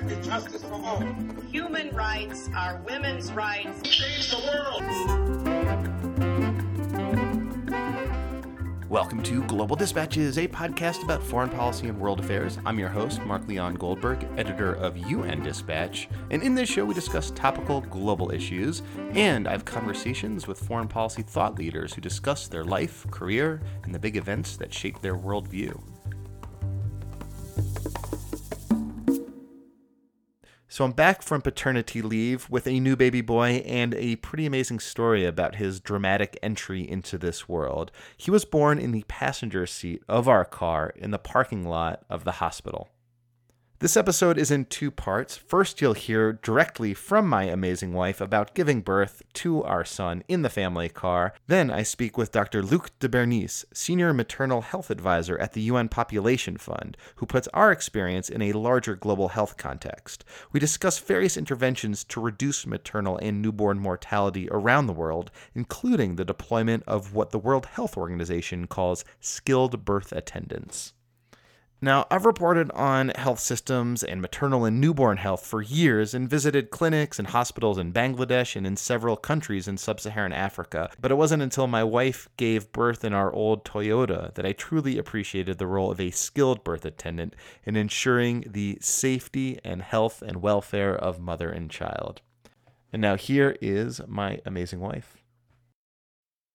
demand justice for all. Human rights are women's rights. Change the world. Welcome to Global Dispatches, a podcast about foreign policy and world affairs. I'm your host, Mark Leon Goldberg, editor of UN Dispatch. And in this show, we discuss topical global issues, and I have conversations with foreign policy thought leaders who discuss their life, career, and the big events that shape their worldview. So I'm back from paternity leave with a new baby boy and a pretty amazing story about his dramatic entry into this world. He was born in the passenger seat of our car in the parking lot of the hospital. This episode is in two parts. First, you'll hear directly from my amazing wife about giving birth to our son in the family car. Then, I speak with Dr. Luc de Bernis, Senior Maternal Health Advisor at the UN Population Fund, who puts our experience in a larger global health context. We discuss various interventions to reduce maternal and newborn mortality around the world, including the deployment of what the World Health Organization calls skilled birth attendants. Now, I've reported on health systems and maternal and newborn health for years and visited clinics and hospitals in Bangladesh and in several countries in sub Saharan Africa. But it wasn't until my wife gave birth in our old Toyota that I truly appreciated the role of a skilled birth attendant in ensuring the safety and health and welfare of mother and child. And now here is my amazing wife.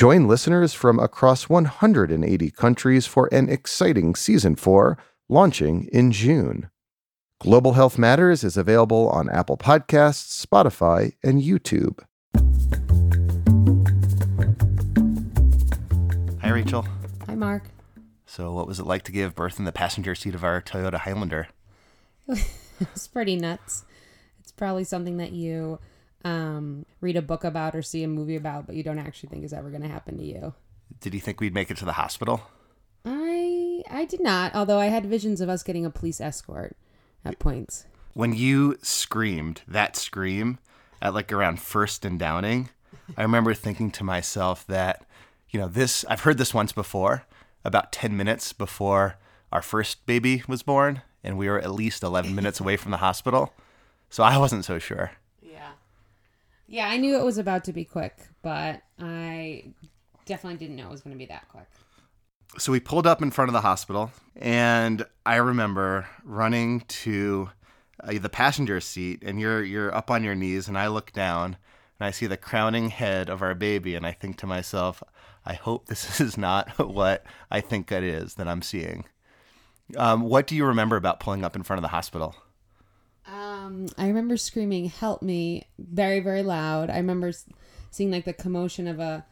Join listeners from across 180 countries for an exciting season 4 launching in June. Global Health Matters is available on Apple Podcasts, Spotify, and YouTube. Hi, Rachel. Hi, Mark. So, what was it like to give birth in the passenger seat of our Toyota Highlander? it's pretty nuts. It's probably something that you um, read a book about or see a movie about, but you don't actually think is ever going to happen to you. Did you think we'd make it to the hospital? I I did not, although I had visions of us getting a police escort at points. When you screamed that scream at like around first and downing, I remember thinking to myself that, you know, this I've heard this once before, about 10 minutes before our first baby was born, and we were at least 11 minutes away from the hospital. So I wasn't so sure. Yeah, I knew it was about to be quick, but I definitely didn't know it was going to be that quick. So we pulled up in front of the hospital, and I remember running to uh, the passenger seat, and you're you're up on your knees, and I look down, and I see the crowning head of our baby, and I think to myself, I hope this is not what I think it is that I'm seeing. Um, what do you remember about pulling up in front of the hospital? Um, I remember screaming, "Help me!" very, very loud. I remember seeing like the commotion of a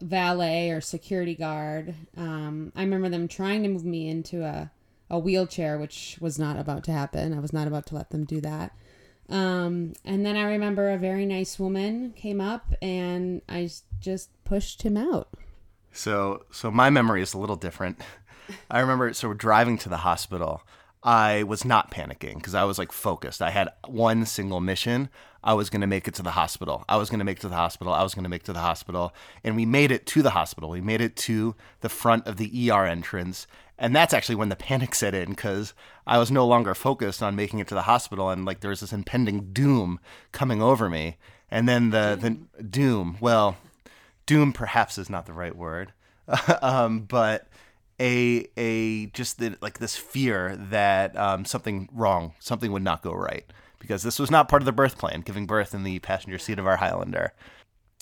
valet or security guard. Um, I remember them trying to move me into a a wheelchair, which was not about to happen. I was not about to let them do that. Um, and then I remember a very nice woman came up and I just pushed him out. So, so my memory is a little different. I remember so we're driving to the hospital. I was not panicking because I was like focused. I had one single mission. I was going to make it to the hospital. I was going to make it to the hospital. I was going to make it to the hospital. And we made it to the hospital. We made it to the front of the ER entrance. And that's actually when the panic set in because I was no longer focused on making it to the hospital. And like there was this impending doom coming over me. And then the, the doom, well, doom perhaps is not the right word. um, but a a just the, like this fear that um, something wrong, something would not go right because this was not part of the birth plan, giving birth in the passenger seat of our Highlander.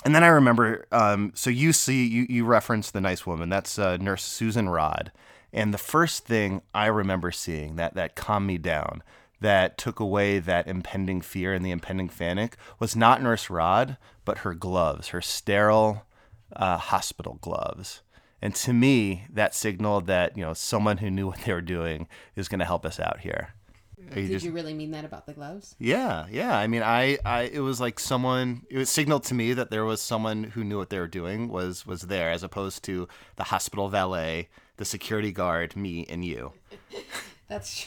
And then I remember, um, so you see, you you reference the nice woman. That's uh, Nurse Susan Rod, and the first thing I remember seeing that that calmed me down, that took away that impending fear and the impending panic was not Nurse Rod, but her gloves, her sterile uh, hospital gloves. And to me, that signaled that, you know, someone who knew what they were doing is going to help us out here. You Did just- you really mean that about the gloves? Yeah, yeah. I mean, I, I, it was like someone. It was signaled to me that there was someone who knew what they were doing was was there, as opposed to the hospital valet, the security guard, me, and you. That's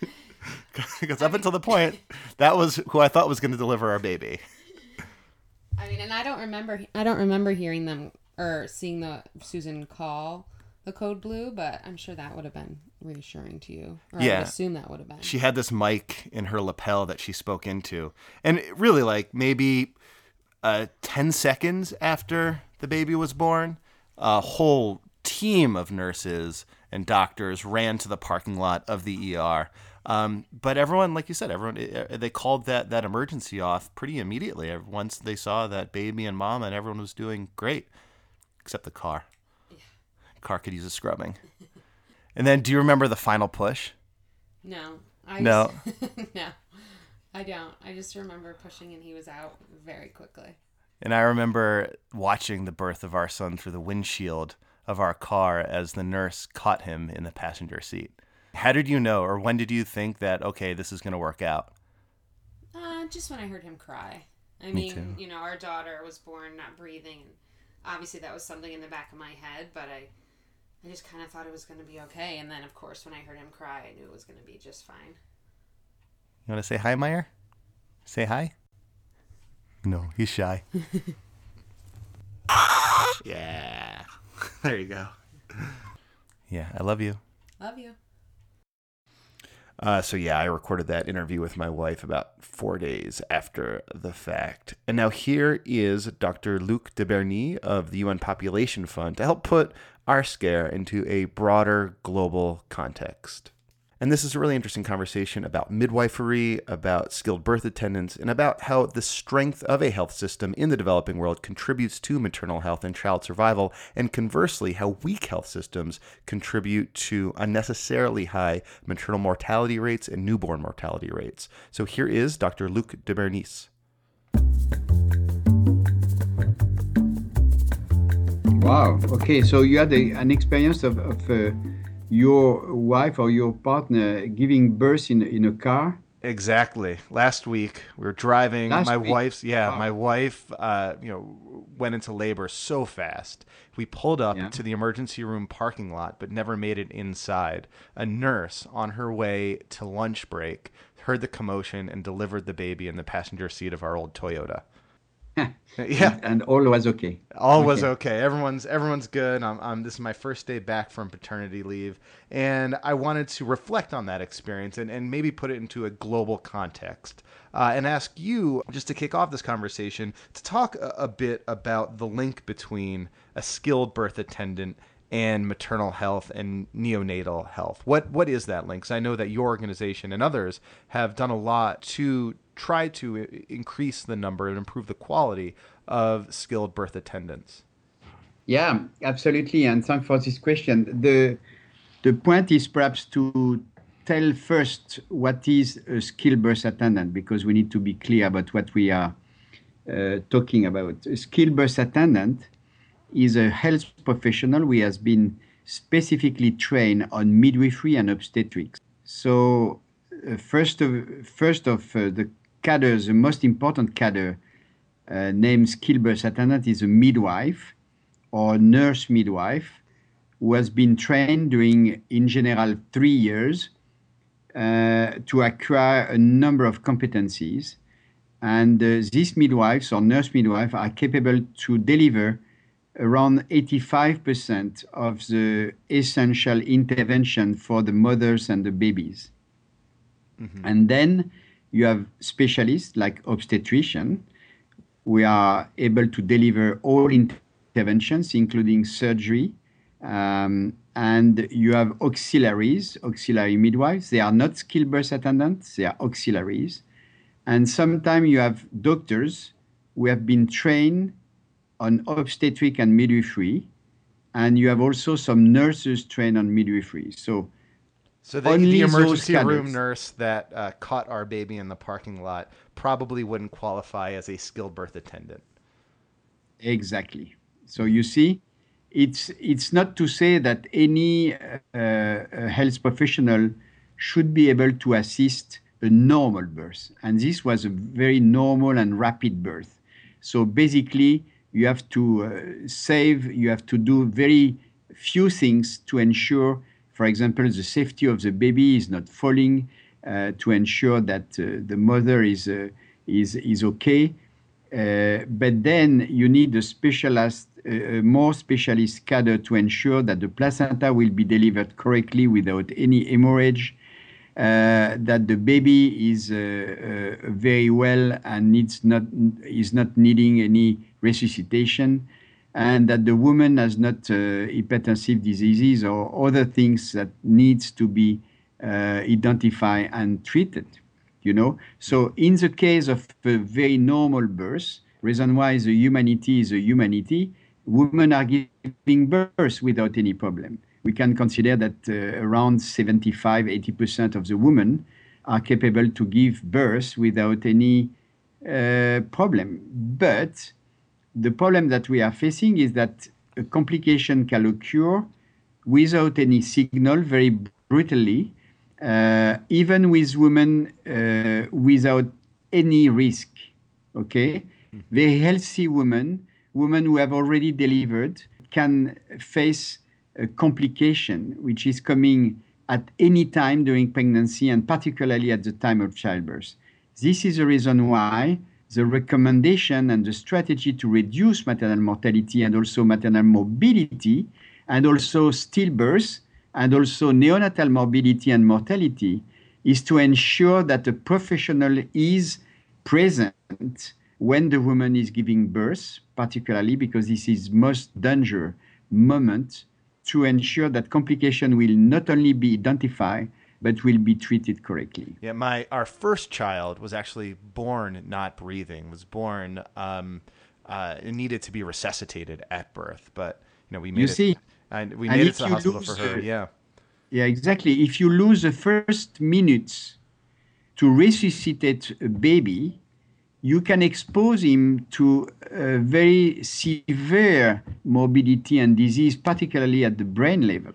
true. because up until the point, that was who I thought was going to deliver our baby. I mean, and I don't remember. I don't remember hearing them or seeing the Susan call the code blue, but I'm sure that would have been reassuring to you. Or I Yeah. would assume that would have been. She had this mic in her lapel that she spoke into, and really, like maybe uh, ten seconds after the baby was born, a whole team of nurses and doctors ran to the parking lot of the ER. Um, but everyone, like you said, everyone uh, they called that that emergency off pretty immediately. Once they saw that baby and mom and everyone was doing great, except the car. Car could use a scrubbing. And then, do you remember the final push? no. I No. Just, no. I don't. I just remember pushing and he was out very quickly. And I remember watching the birth of our son through the windshield of our car as the nurse caught him in the passenger seat. How did you know, or when did you think that, okay, this is going to work out? Uh, just when I heard him cry. I Me mean, too. you know, our daughter was born not breathing, and obviously that was something in the back of my head. But I, I just kind of thought it was going to be okay. And then, of course, when I heard him cry, I knew it was going to be just fine. You want to say hi, Meyer? Say hi? No, he's shy. yeah. There you go. Yeah, I love you. Love you. Uh, so yeah, I recorded that interview with my wife about four days after the fact. And now here is Dr. Luc de Bernis of the UN Population Fund to help put our scare into a broader global context. And this is a really interesting conversation about midwifery, about skilled birth attendants, and about how the strength of a health system in the developing world contributes to maternal health and child survival, and conversely, how weak health systems contribute to unnecessarily high maternal mortality rates and newborn mortality rates. So here is Dr. Luc de Bernis. Wow. Okay. So you had a, an experience of, of uh, your wife or your partner giving birth in, in a car. Exactly. Last week we were driving. Last my week? wife's yeah, Wow. my wife uh, you know went into labor so fast. We pulled up Yeah. to the emergency room parking lot, but never made it inside. A nurse on her way to lunch break heard the commotion and delivered the baby in the passenger seat of our old Toyota. yeah, And all was okay. all was Okay. okay. Everyone's everyone's good. I'm, I'm this is my first day back from paternity leave, and I wanted to reflect on that experience and, and maybe put it into a global context, uh, and ask you just to kick off this conversation to talk a, a bit about the link between a skilled birth attendant and maternal health and neonatal health. What what is that link? I know that your organization and others have done a lot to try to increase the number and improve the quality of skilled birth attendants. Yeah, absolutely. And thanks for this question. The the point is perhaps to tell first what is a skilled birth attendant because we need to be clear about what we are uh, talking about. A skilled birth attendant is a health professional who has been specifically trained on midwifery and obstetrics. So, uh, first of first of uh, the the most important cadre uh, named skilled birth attendant is a midwife or nurse midwife who has been trained during, in general, three years uh, to acquire a number of competencies. And uh, these midwives or nurse midwives are capable to deliver around 85% of the essential intervention for the mothers and the babies. And then you have specialists like obstetrician. We are able to deliver all interventions, including surgery. Um, and you have auxiliaries, auxiliary midwives. They are not skilled birth attendants, they are auxiliaries. And sometimes you have doctors who have been trained on obstetric and midwifery. And you have also some nurses trained on midwifery. So So the, the emergency room nurse that uh, caught our baby in the parking lot probably wouldn't qualify as a skilled birth attendant. Exactly. So you see, it's it's not to say that any uh, uh, health professional should be able to assist a normal birth. And this was a very normal and rapid birth. So basically, you have to uh, save, you have to do very few things to ensure, for example, the safety of the baby is not falling, uh, to ensure that uh, the mother is, uh, is, is okay. Uh, but then you need a specialist, more specialist cadre to ensure that the placenta will be delivered correctly without any hemorrhage, uh, that the baby is uh, uh, very well and needs not is not needing any resuscitation, and that the woman has not uh, hypertensive diseases or other things that needs to be uh, identified and treated. You know, so in the case of a very normal birth, reason why the humanity is a humanity, women are giving birth without any problem we can consider that uh, around 75 80% of the women are capable to give birth without any uh, problem. But the problem that we are facing is that a complication can occur without any signal, very brutally, uh, even with women uh, without any risk. Okay? Very healthy women, women who have already delivered, can face a complication which is coming at any time during pregnancy and particularly at the time of childbirth. This is the reason why the recommendation and the strategy to reduce maternal mortality and also maternal morbidity and also stillbirth and also neonatal morbidity and mortality is to ensure that a professional is present when the woman is giving birth, particularly because this is most danger moment to ensure that complication will not only be identified but will be treated correctly. Yeah, my our first child was actually born not breathing. Was born um, uh, it needed to be resuscitated at birth, but you know we made You it. see, and we and made it to the hospital for her. the- Yeah, Yeah, exactly. If you lose the first minutes to resuscitate a baby, you can expose him to a very severe morbidity and disease, particularly at the brain level.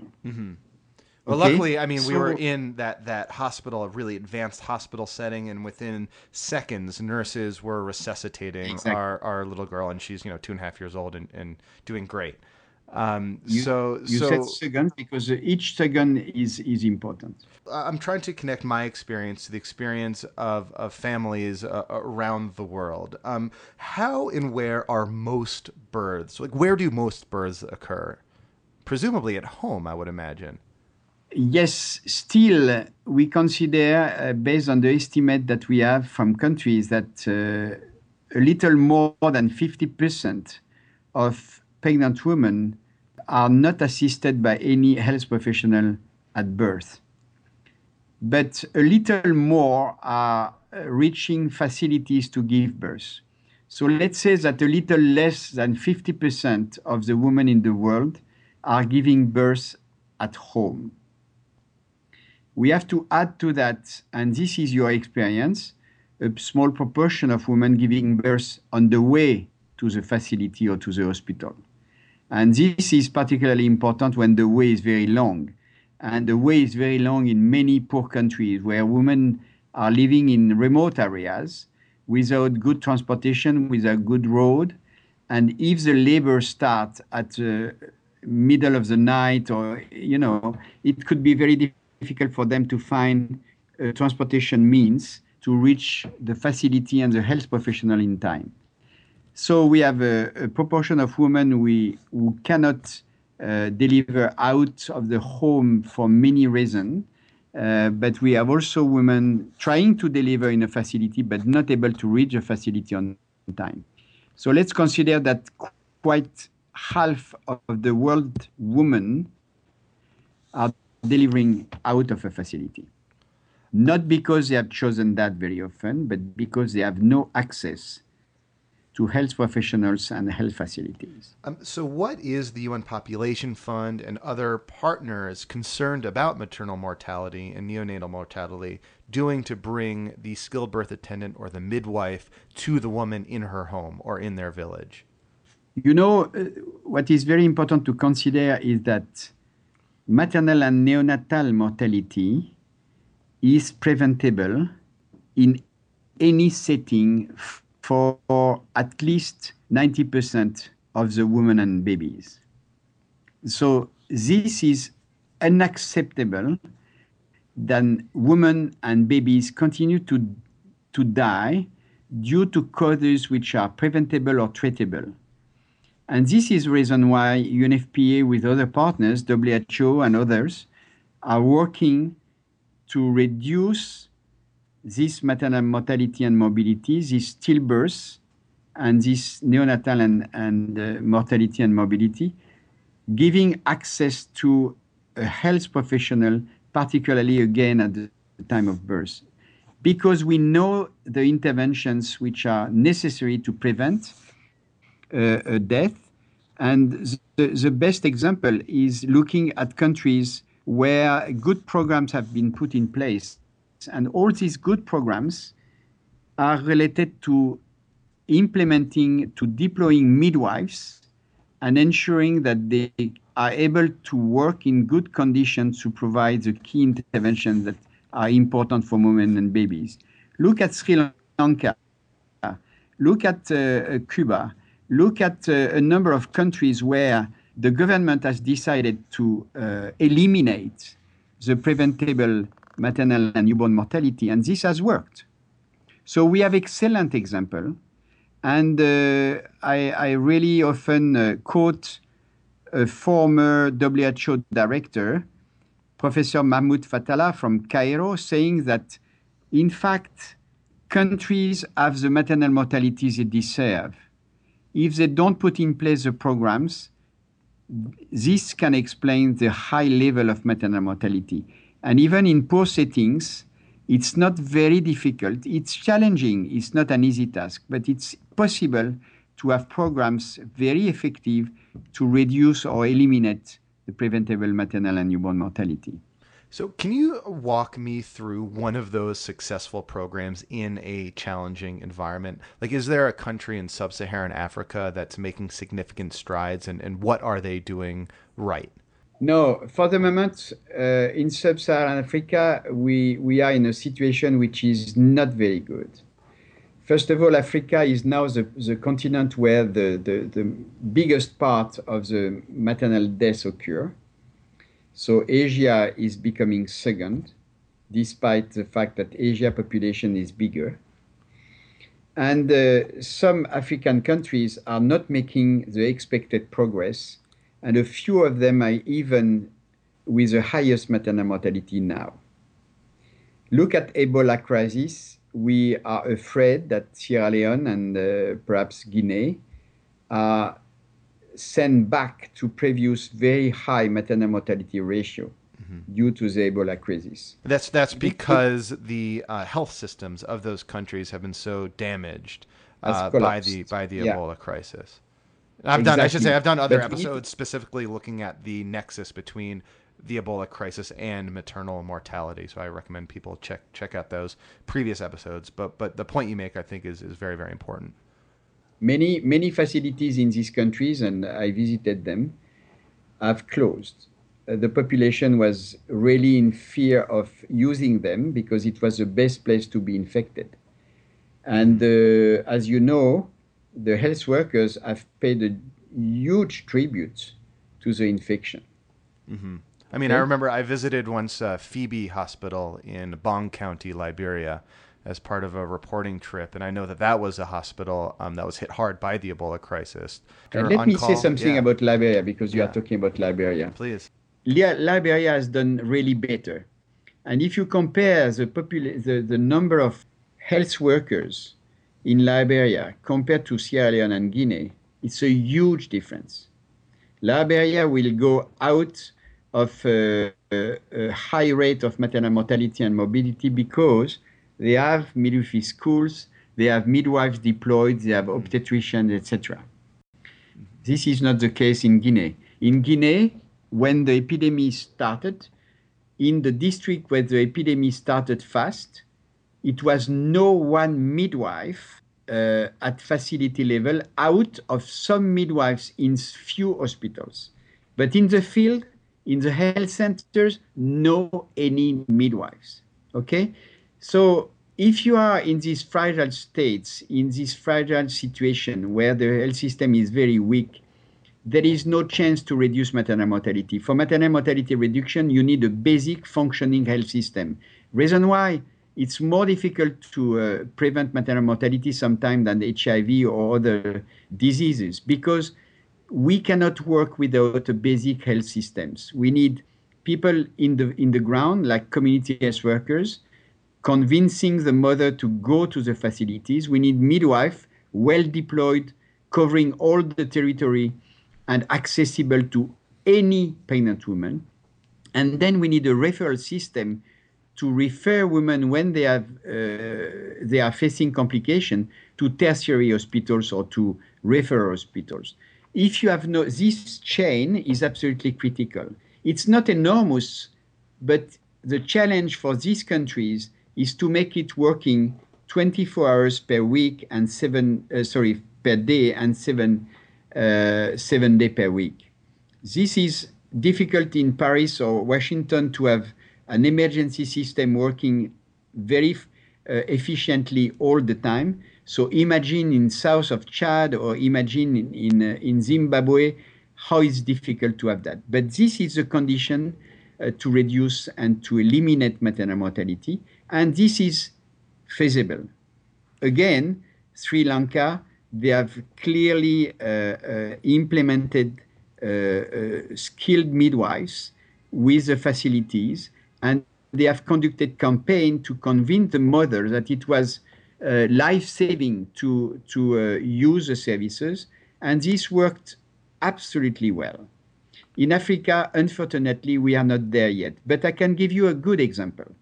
Well, Okay, luckily, I mean, we were in that that hospital, a really advanced hospital setting, and within seconds, nurses were resuscitating Exactly. our, our little girl, and she's you know two and a half years old and, and doing great. Um, You, so you so said second because uh, each second is, is important. I'm trying to connect my experience to the experience of, of families uh, around the world. Um, how and where are most births? Like, where do most births occur? Presumably at home, I would imagine. Yes, still, we consider, uh, based on the estimate that we have from countries, that uh, a little more than 50% of pregnant women are not assisted by any health professional at birth. But a little more are uh, reaching facilities to give birth. So let's say that a little less than 50% of the women in the world are giving birth at home we have to add to that, and this is your experience, a small proportion of women giving birth on the way to the facility or to the hospital. And this is particularly important when the way is very long. And the way is very long in many poor countries where women are living in remote areas without good transportation, without good road. And if the labor starts at the middle of the night or, you know, it could be very difficult for them to find uh, transportation means to reach the facility and the health professional in time. So we have a, a proportion of women we, who cannot uh, deliver out of the home for many reasons. Uh, but we have also women trying to deliver in a facility but not able to reach a facility on time. So let's consider that qu- quite half of the world women are delivering out of a facility. Not because they have chosen that very often, but because they have no access to health professionals and health facilities. Um, so, what is the UN Population Fund and other partners concerned about maternal mortality and neonatal mortality doing to bring the skilled birth attendant or the midwife to the woman in her home or in their village? You know, uh, what is very important to consider is that maternal and neonatal mortality is preventable in any setting for at least 90% of the women and babies. So this is unacceptable that women and babies continue to, to die due to causes which are preventable or treatable. And this is the reason why UNFPA with other partners, WHO and others, are working to reduce this maternal mortality and morbidity, this stillbirth, and this neonatal and, and uh, mortality and morbidity, giving access to a health professional, particularly again at the time of birth. Because we know the interventions which are necessary to prevent Uh, uh, death. And the, the best example is looking at countries where good programs have been put in place. And all these good programs are related to implementing, to deploying midwives and ensuring that they are able to work in good conditions to provide the key interventions that are important for women and babies. Look at Sri Lanka. Look at uh, uh Cuba. Look at uh, a number of countries where the government has decided to uh, eliminate the preventable maternal and newborn mortality, and this has worked. So we have excellent example, and uh, I, I, really often uh, quote a former WHO director, Professor Mahmoud Fathallah from Cairo, saying that, in fact, countries have the maternal mortality they deserve. If they don't put in place the programs, this can explain the high level of maternal mortality. And even in poor settings, it's not very difficult. It's challenging. It's not an easy task, but it's possible to have programs very effective to reduce or eliminate the preventable maternal and newborn mortality. So, can you walk me through one of those successful programs in a challenging environment? Like, is there a country in sub Saharan Africa that's making significant strides, and, and what are they doing right? No, for the moment, uh, in sub Saharan Africa, we, we are in a situation which is not very good. First of all, Africa is now the, the continent where the, the, the biggest part of the maternal deaths occur. So Asia is becoming second, despite the fact that Asia population is bigger. And uh, some African countries are not making the expected progress, and a few of them are even with the highest maternal mortality now. Look at Ebola crisis we are afraid that Sierra Leone and uh, perhaps Guinea are sent back to previous very high maternal mortality ratio mm-hmm. due to the Ebola crisis. That's that's because the uh, health systems of those countries have been so damaged uh, by the by the yeah. Ebola crisis. I've exactly. done I should say I've done other but episodes specifically looking at the nexus between the Ebola crisis and maternal mortality. So I recommend people check check out those previous episodes. But but the point you make, I think, is is very very important. Many many facilities in these countries, and I visited them, have closed. Uh, the population was really in fear of using them because it was the best place to be infected. And uh, as you know, the health workers have paid a huge tribute to the infection. Mm-hmm. I mean, I remember I visited once uh, Phoebe Hospital in Bong County, Liberia, as part of a reporting trip, and I know that that was a hospital um, that was hit hard by the Ebola crisis. let me say something yeah. about Liberia because you yeah. are talking about Liberia. Please. Liberia has done really better, and if you compare the, popula- the the number of health workers in Liberia compared to Sierra Leone and Guinea, it's a huge difference. Liberia will go out of a, a, a high rate of maternal mortality and morbidity because they have midwifery schools, they have midwives deployed, they have obstetricians, etc. This is not the case in Guinea. In Guinea, when the epidemic started, in the district where the epidemic started fast, it was no one midwife uh, at facility level out of some midwives in few hospitals. But in the field, in the health centers, no any midwives. Okay? So if you are in these fragile states, in this fragile situation where the health system is very weak, there is no chance to reduce maternal mortality. For maternal mortality reduction, you need a basic functioning health system. Reason why it's more difficult to uh, prevent maternal mortality sometimes than HIV or other diseases because we cannot work without a basic health systems. We need people in the in the ground like community health workers convincing the mother to go to the facilities. We need midwife well deployed covering all the territory and accessible to any pregnant woman. And then we need a referral system to refer women when they have uh, they are facing complication to tertiary hospitals or to referral hospitals. If you have no, this chain is absolutely critical. It's not enormous, but the challenge for these countries is to make it working 24 hours per week and seven, uh, sorry, per day and seven uh, seven days per week. This is difficult in Paris or Washington to have an emergency system working very uh, efficiently all the time. So imagine in south of Chad or imagine in in, uh, in Zimbabwe how it's difficult to have that. But this is a condition uh, to reduce and to eliminate maternal mortality, and this is feasible. Again, Sri Lanka they have clearly uh, uh, implemented uh, skilled midwives with the facilities, and they have conducted campaign to convince the mother that it was uh, life-saving to to uh, use the services, and this worked absolutely well. In Africa, unfortunately, we are not there yet. But I can give you a good example.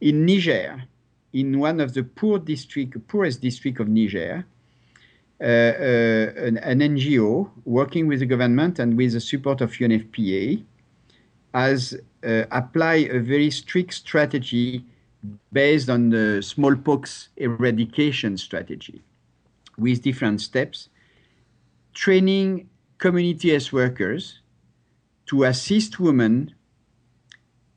In Niger, in one of the poor district, poorest district of Niger, uh, uh, an, an, NGO working with the government and with the support of UNFPA has uh, applied a very strict strategy based on the smallpox eradication strategy with different steps, training community health workers to assist women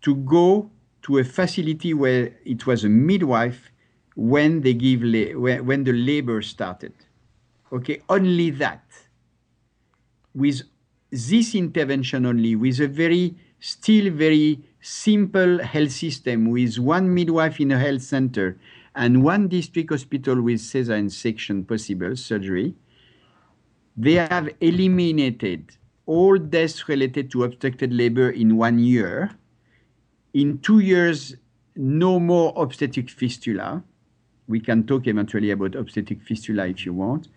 to go to a facility where it was a midwife when they give when, when the labor started Okay, only that. With this intervention only, with a very, still very simple health system, with one midwife in a health center and one district hospital with cesarean section possible surgery, they have eliminated all deaths related to obstructed labor in one year. In two years, no more obstetric fistula. We can talk eventually about obstetric fistula if you want.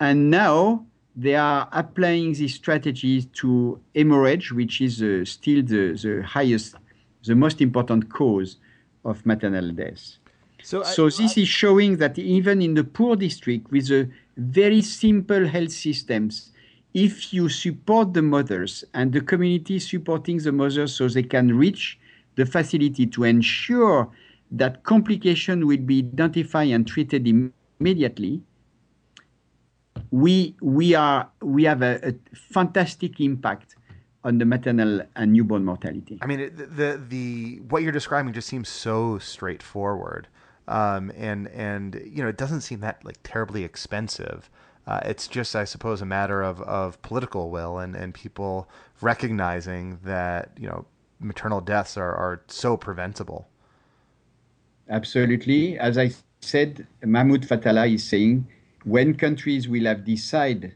And now they are applying these strategies to hemorrhage, which is uh, still the, the highest, the most important cause of maternal death. So, so I, this I, is showing that even in the poor district with a very simple health systems, if you support the mothers and the community supporting the mothers so they can reach the facility to ensure that complication will be identified and treated immediately, we we are we have a, a fantastic impact on the maternal and newborn mortality. I mean, the, the, the what you're describing just seems so straightforward, um, and and you know it doesn't seem that like terribly expensive. Uh, it's just, I suppose, a matter of, of political will and, and people recognizing that you know maternal deaths are, are so preventable. Absolutely, as I said, Mahmoud Fathallah is saying when countries will have decide,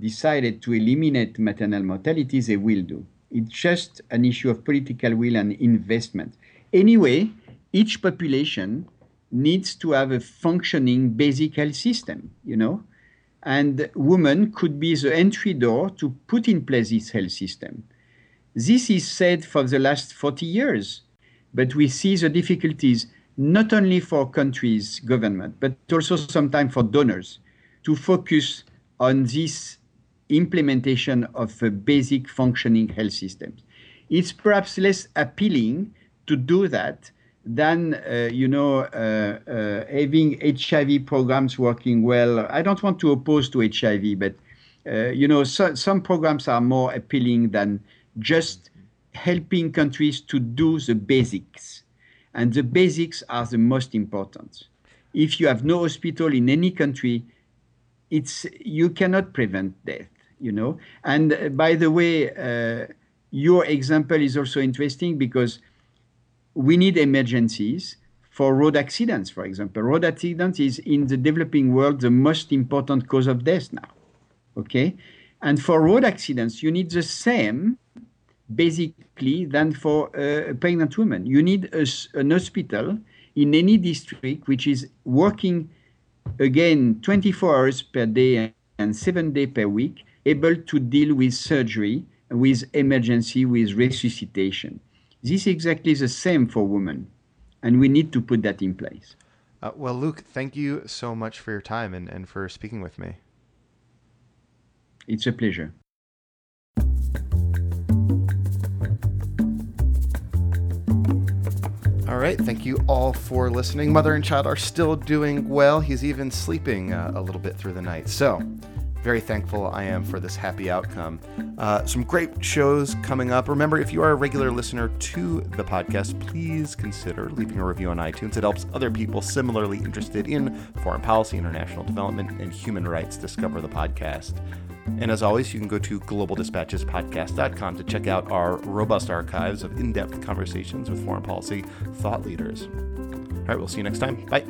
decided to eliminate maternal mortality, they will do. It's just an issue of political will and investment. Anyway, each population needs to have a functioning basic health system, you know, and women could be the entry door to put in place this health system. This is said for the last 40 years, but we see the difficulties not only for countries' government, but also sometimes for donors to focus on this implementation of a basic functioning health systems. It's perhaps less appealing to do that than uh, you know uh, uh, having HIV programs working well. I don't want to oppose to HIV, but uh, you know so, some programs are more appealing than just helping countries to do the basics. And the basics are the most important. If you have no hospital in any country, it's you cannot prevent death. You know. And uh, by the way, uh, your example is also interesting because we need emergencies for road accidents, for example. Road accidents is in the developing world the most important cause of death now. Okay? And for road accidents, you need the same basically than for a pregnant woman. You need a, an hospital in any district which is working again 24 hours per day and seven days per week, able to deal with surgery, with emergency, with resuscitation. This is exactly the same for women, and we need to put that in place. Uh, well, Luc, thank you so much for your time and, and for speaking with me. It's a pleasure. Right, thank you all for listening. Mother and child are still doing well. He's even sleeping uh, a little bit through the night. So, very thankful I am for this happy outcome. Uh, some great shows coming up. Remember, if you are a regular listener to the podcast, please consider leaving a review on iTunes. It helps other people similarly interested in foreign policy, international development, and human rights discover the podcast. And as always, you can go to globaldispatchespodcast.com to check out our robust archives of in depth conversations with foreign policy thought leaders. All right, we'll see you next time. Bye.